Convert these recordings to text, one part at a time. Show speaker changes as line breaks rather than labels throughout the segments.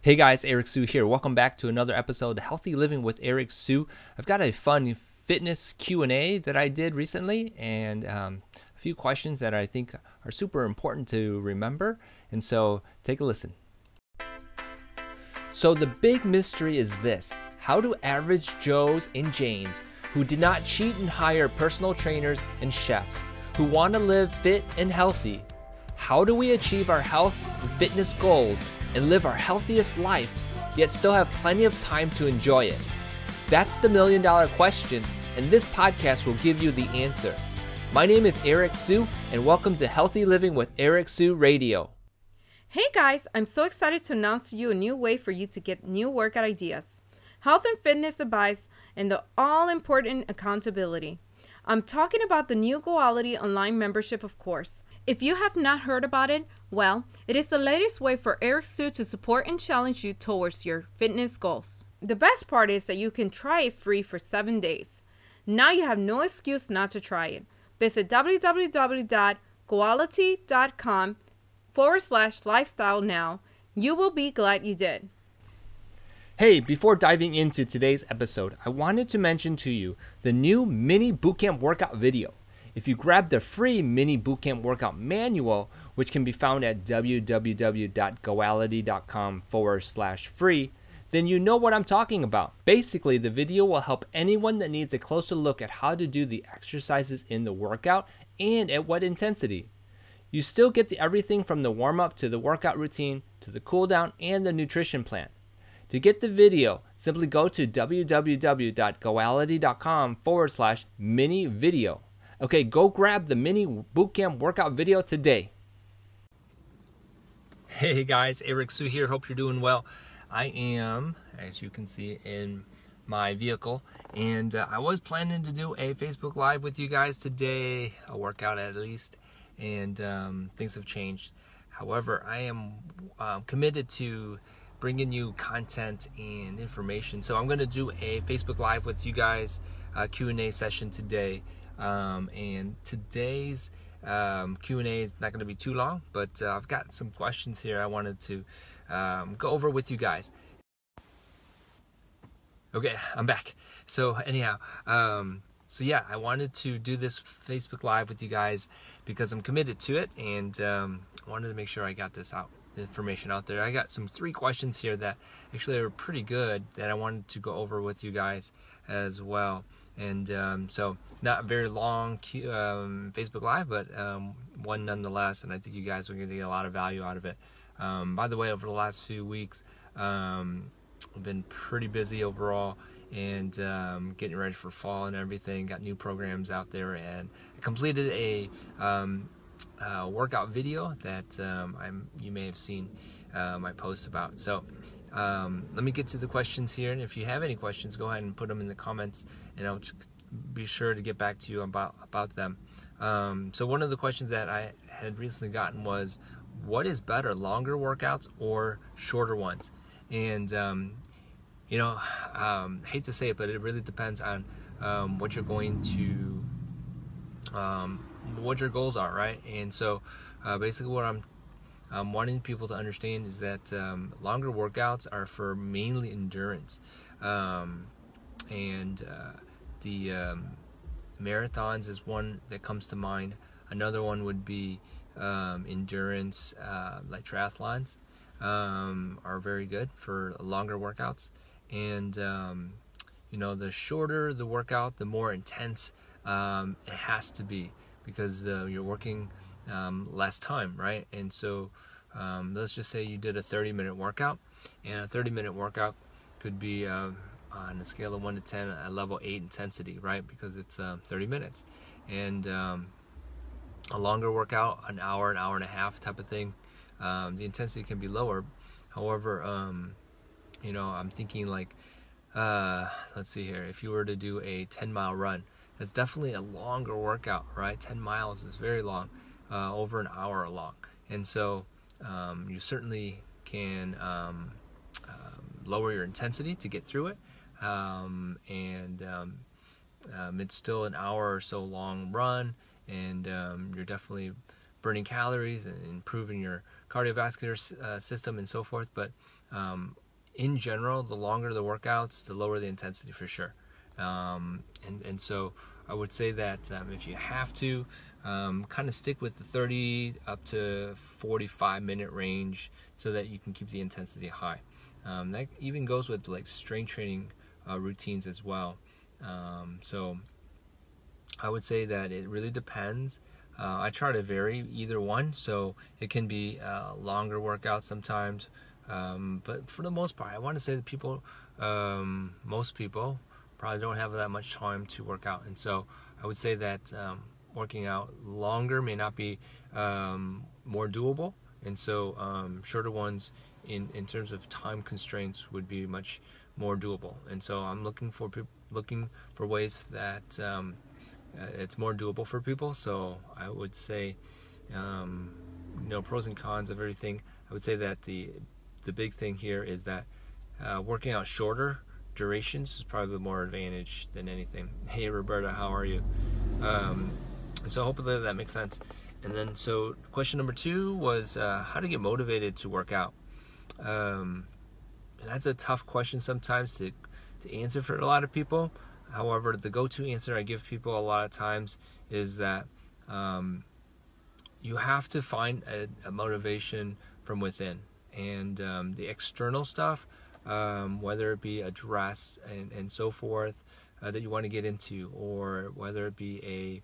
Hey guys, Eric Su here. Welcome back to another episode of Healthy Living with Eric Su. I've got a fun fitness Q&A that I did recently and um, a few questions that I think are super important to remember. And so take a listen. So the big mystery is this. How do average Joes and Janes who did not cheat and hire personal trainers and chefs who want to live fit and healthy, how do we achieve our health and fitness goals and live our healthiest life, yet still have plenty of time to enjoy it? That's the million dollar question, and this podcast will give you the answer. My name is Eric Su, and welcome to Healthy Living with Eric Su Radio.
Hey guys, I'm so excited to announce to you a new way for you to get new workout ideas, health and fitness advice, and the all important accountability. I'm talking about the new Goality online membership, of course. If you have not heard about it, well, it is the latest way for Eric Su to support and challenge you towards your fitness goals. The best part is that you can try it free for seven days. Now you have no excuse not to try it. Visit www.goality.com forward slash lifestyle now. You will be glad you did.
Hey, before diving into today's episode, I wanted to mention to you the new mini bootcamp workout video. If you grab the free mini bootcamp workout manual, which can be found at www.goality.com forward slash free, then you know what I'm talking about. Basically, the video will help anyone that needs a closer look at how to do the exercises in the workout and at what intensity. You still get the everything from the warm up to the workout routine to the cool down and the nutrition plan. To get the video, simply go to www.goality.com forward slash mini video. Okay, go grab the mini bootcamp workout video today. Hey guys, Eric Su here. Hope you're doing well. I am, as you can see, in my vehicle, and uh, I was planning to do a Facebook Live with you guys today, a workout at least, and um, things have changed. However, I am uh, committed to bringing you content and information. So I'm going to do a Facebook Live with you guys, uh, Q&A session today. Um, and today's um, Q&A is not going to be too long, but uh, I've got some questions here I wanted to um, go over with you guys. Okay, I'm back. So anyhow, um, so yeah, I wanted to do this Facebook Live with you guys because I'm committed to it, and um, wanted to make sure I got this out information out there. I got some three questions here that actually are pretty good that I wanted to go over with you guys as well and um, so not very long um, Facebook Live, but um, one nonetheless. And I think you guys are going to get a lot of value out of it. Um, by the way, over the last few weeks, um, I've been pretty busy overall and um, getting ready for fall and everything. Got new programs out there, and I completed a uh, workout video that I'm you may have seen uh, my posts about. So um, let me get to the questions here, and if you have any questions, go ahead and put them in the comments, and I'll be sure to get back to you about about them. Um, so one of the questions that I had recently gotten was, what is better, longer workouts or shorter ones? And um, you know, um, hate to say it, but it really depends on um, what you're going to, um, what your goals are, right? And so, uh, basically, what I'm um, wanting people to understand is that um, longer workouts are for mainly endurance, um, and uh, the um, marathons is one that comes to mind. Another one would be um, endurance, uh, like triathlons, um, are very good for longer workouts, and you know the shorter the workout, the more intense it has to be because uh, you're working um, less time, right? And so um, let's just say you did a 30 minute workout, and a 30 minute workout could be uh, on a scale of 1 to 10 a level 8 intensity, right? Because it's uh, 30 minutes. And um, a longer workout, an hour, an hour and a half type of thing, um, the intensity can be lower. However, um, you know, I'm thinking like, uh, let's see here, if you were to do a 10 mile run, that's definitely a longer workout, right? 10 miles is very long uh, over an hour long. And so um, you certainly can um, um, lower your intensity to get through it. Um, and um, it's still an hour or so long run, and you're definitely burning calories and improving your cardiovascular uh, system and so forth. But in general, the longer the workouts, the lower the intensity for sure. Um, and and so I would say that um, if you have to, um, kind of stick with the 30 up to 45 minute range so that you can keep the intensity high. Um, that even goes with like strength training uh, routines as well. Um, so I would say that it really depends. Uh, I try to vary either one, so it can be uh, longer workouts sometimes. Um, but for the most part, I want to say that people, um, most people, probably don't have that much time to work out, and so I would say that um, working out longer may not be um, more doable, and so um, shorter ones in in terms of time constraints would be much more doable. And so I'm looking for looking for ways that um, uh, it's more doable for people. So I would say, um, you know, pros and cons of everything. I would say that the the big thing here is that uh, working out shorter durations is probably more advantage than anything. Hey Roberta, how are you? Um, so hopefully that makes sense. And then so question number two was uh, how to get motivated to work out. Um, and that's a tough question sometimes to to answer for a lot of people. However, the go-to answer I give people a lot of times is that um, you have to find a, a, motivation from within, and um, the external stuff, um, whether it be a dress and, and so forth uh, that you want to get into, or whether it be a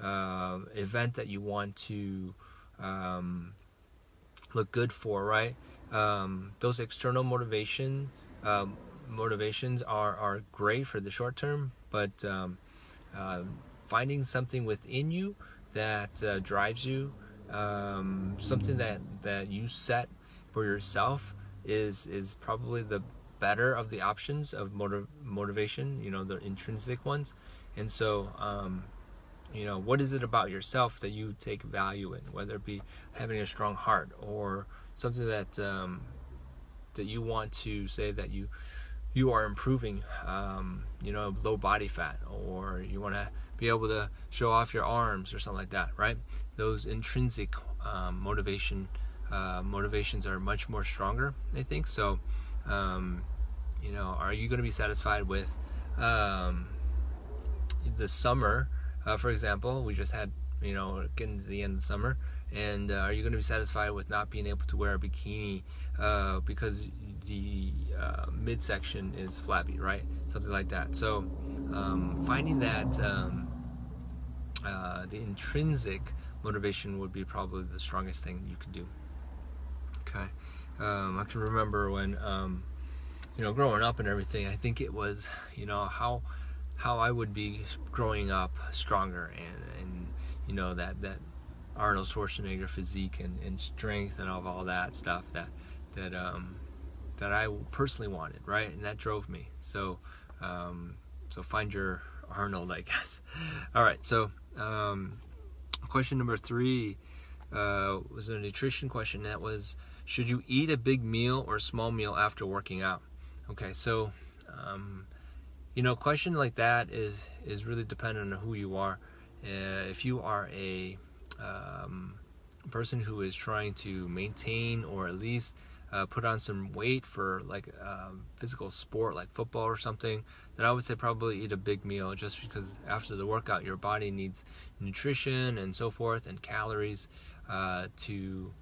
uh, event that you want to um, look good for, right? Um, those external motivation um, motivations are, are great for the short term, but um, uh, finding something within you that uh, drives you, um, something that, that you set for yourself is is probably the better of the options of motiv- motivation. You know, the intrinsic ones, and so um, you know what is it about yourself that you take value in, whether it be having a strong heart or something that um, that you want to say that you you are improving, um, you know, low body fat, or you want to be able to show off your arms or something like that, right? Those intrinsic um, motivation uh, motivations are much more stronger, I think. So, um, you know, are you going to be satisfied with um, the summer? Uh, for example, we just had, you know, getting to the end of summer, and uh, are you going to be satisfied with not being able to wear a bikini uh, because the uh, midsection is flabby, right? Something like that. So um, finding that um, uh, the intrinsic motivation would be probably the strongest thing you could do. Okay, um, I can remember when um, you know growing up and everything. I think it was you know how how I would be growing up stronger and and you know that that Arnold Schwarzenegger physique and, and strength and all, all that stuff that that um, that I personally wanted, right? And that drove me. So, um, so find your Arnold, I guess. All right. So, um, question number three uh, was a nutrition question. That was, should you eat a big meal or a small meal after working out? Okay. So, um, you know, question like that is is really dependent on who you are. Uh, if you are a um, person who is trying to maintain or at least uh, put on some weight for like um, physical sport like football or something, then I would say probably eat a big meal just because after the workout your body needs nutrition and so forth and calories uh, to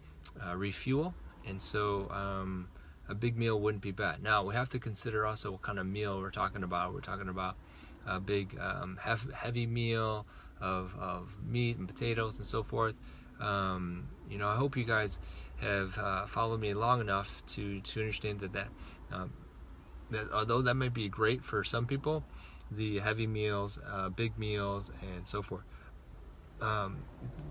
uh, refuel. And so um, a big meal wouldn't be bad. Now we have to consider also what kind of meal we're talking about. We're talking about a big um, heavy meal of, of meat and potatoes and so forth. Um, you know, I hope you guys have uh, followed me long enough to to understand that that um, that although that might be great for some people, the heavy meals, uh, big meals, and so forth, um,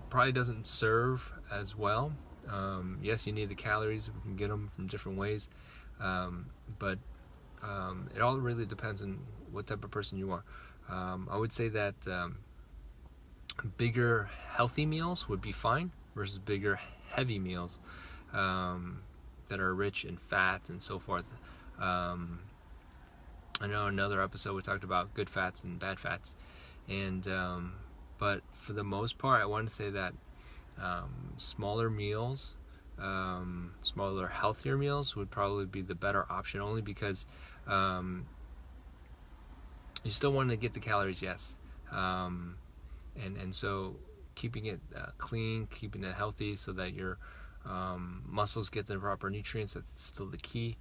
probably doesn't serve as well. Um, yes, you need the calories. We can get them from different ways, um, but um, it all really depends on what type of person you are. Um, I would say that bigger healthy meals would be fine versus bigger heavy meals um, that are rich in fats and so forth. Um, I know another episode we talked about good fats and bad fats, and um, but for the most part, I want to say that um, smaller meals um, smaller, healthier meals would probably be the better option, only because um, you still want to get the calories, yes, um, and and so keeping it uh, clean, keeping it healthy, so that your um, muscles get the proper nutrients. That's still the key.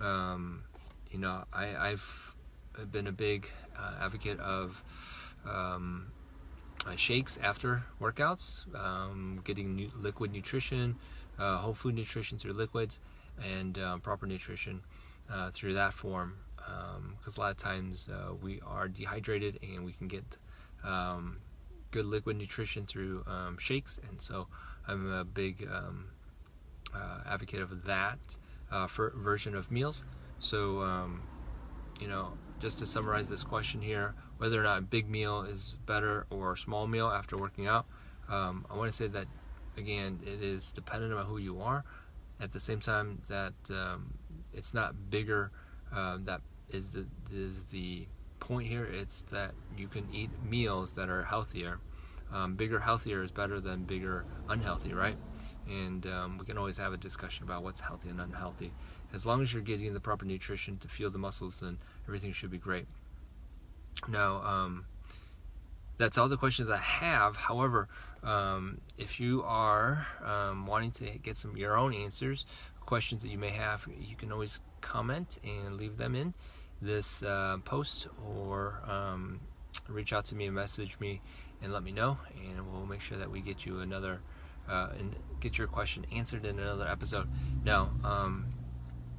Um, you know, I, I've been a big uh, advocate of um, uh, shakes after workouts, um, getting liquid nutrition, uh, whole food nutrition through liquids, and uh, proper nutrition uh, through that form. Because um, a lot of times uh, we are dehydrated and we can get um, good liquid nutrition through um, shakes, and so I'm a big um, advocate of that version of meals. So, um, you know, just to summarize this question here, whether or not a big meal is better or a small meal after working out, um, I want to say that again, it is dependent on who you are. At the same time, that um, it's not bigger. Uh, that is the is the point here. It's that you can eat meals that are healthier. Um, bigger, healthier is better than bigger, unhealthy, right? And um, we can always have a discussion about what's healthy and unhealthy as long as you're getting the proper nutrition to fuel the muscles, then everything should be great. Now, um, that's all the questions I have. However, um, if you are um, wanting to get some your own answers, questions that you may have, you can always comment and leave them in this uh, post or um, reach out to me and message me and let me know, and we'll make sure that we get you another uh, and get your question answered in another episode. Now, um,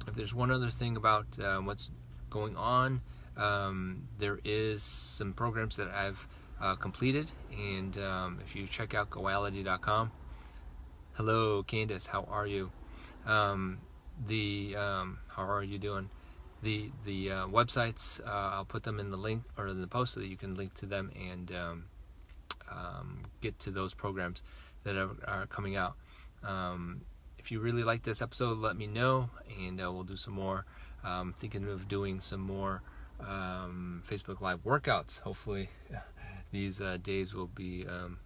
if there's one other thing about uh, what's going on, um, there is some programs that I've uh, completed, and um, if you check out goality.com, hello Candace, how are you? Um, the um, how are you doing? The the uh, websites uh, I'll put them in the link or in the post so that you can link to them and um, um, get to those programs that are, are coming out. If you really like this episode, let me know, and uh, we'll do some more. Thinking of doing some more um, Facebook Live workouts. Hopefully, these uh, days will be um,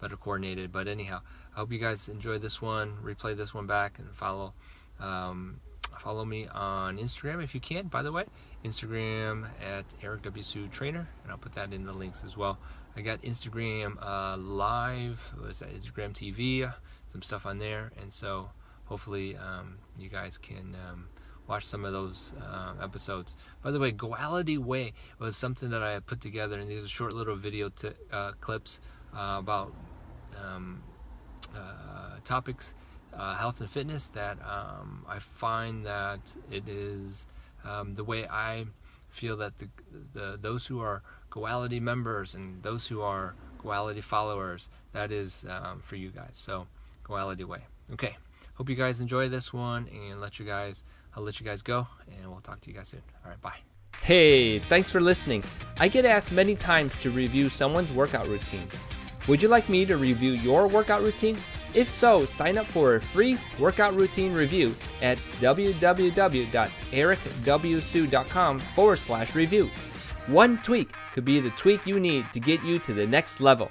better coordinated. But anyhow, I hope you guys enjoyed this one. Replay this one back and follow. Um, follow me on Instagram if you can. By the way, Instagram at Eric W Su Trainer, and I'll put that in the links as well. I got Instagram uh, Live. What is that? Instagram TV. Some stuff on there, and so hopefully um, you guys can um, watch some of those uh, episodes. By the way, Goality Way was something that I put together, and these are short little video t- uh, clips uh, about um, uh, topics, uh, health and fitness. That um, I find that it is um, the way I feel that the, the those who are Goality members and those who are Goality followers, that is um, for you guys. So, Goality Way. Okay. Hope you guys enjoy this one and let you guys I'll let you guys go and we'll talk to you guys soon. All right, bye.
Hey, thanks for listening. I get asked many times to review someone's workout routine. Would you like me to review your workout routine? If so, sign up for a free workout routine review at www.ericwsu.com forward slash review. One tweak could be the tweak you need to get you to the next level.